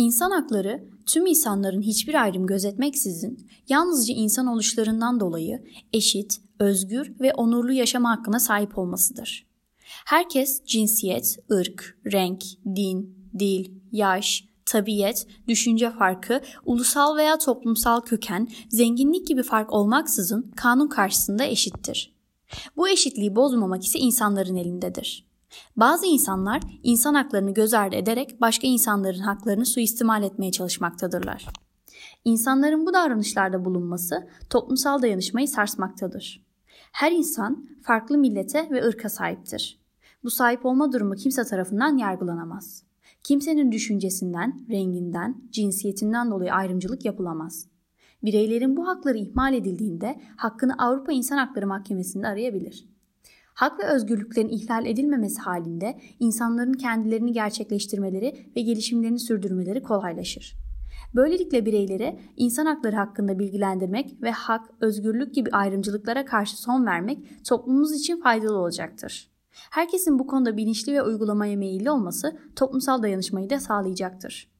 İnsan hakları tüm insanların hiçbir ayrım gözetmeksizin yalnızca insan oluşlarından dolayı eşit, özgür ve onurlu yaşama hakkına sahip olmasıdır. Herkes cinsiyet, ırk, renk, din, dil, yaş, tabiyet, düşünce farkı, ulusal veya toplumsal köken, zenginlik gibi fark olmaksızın kanun karşısında eşittir. Bu eşitliği bozmamak ise insanların elindedir. Bazı insanlar insan haklarını göz ardı ederek başka insanların haklarını suistimal etmeye çalışmaktadırlar. İnsanların bu davranışlarda bulunması toplumsal dayanışmayı sarsmaktadır. Her insan farklı millete ve ırka sahiptir. Bu sahip olma durumu kimse tarafından yargılanamaz. Kimsenin düşüncesinden, renginden, cinsiyetinden dolayı ayrımcılık yapılamaz. Bireylerin bu hakları ihmal edildiğinde hakkını Avrupa İnsan Hakları Mahkemesi'nde arayabilir. Hak ve özgürlüklerin ihlal edilmemesi halinde insanların kendilerini gerçekleştirmeleri ve gelişimlerini sürdürmeleri kolaylaşır. Böylelikle bireyleri insan hakları hakkında bilgilendirmek ve hak, özgürlük gibi ayrımcılıklara karşı son vermek toplumumuz için faydalı olacaktır. Herkesin bu konuda bilinçli ve uygulamaya meyilli olması toplumsal dayanışmayı da sağlayacaktır.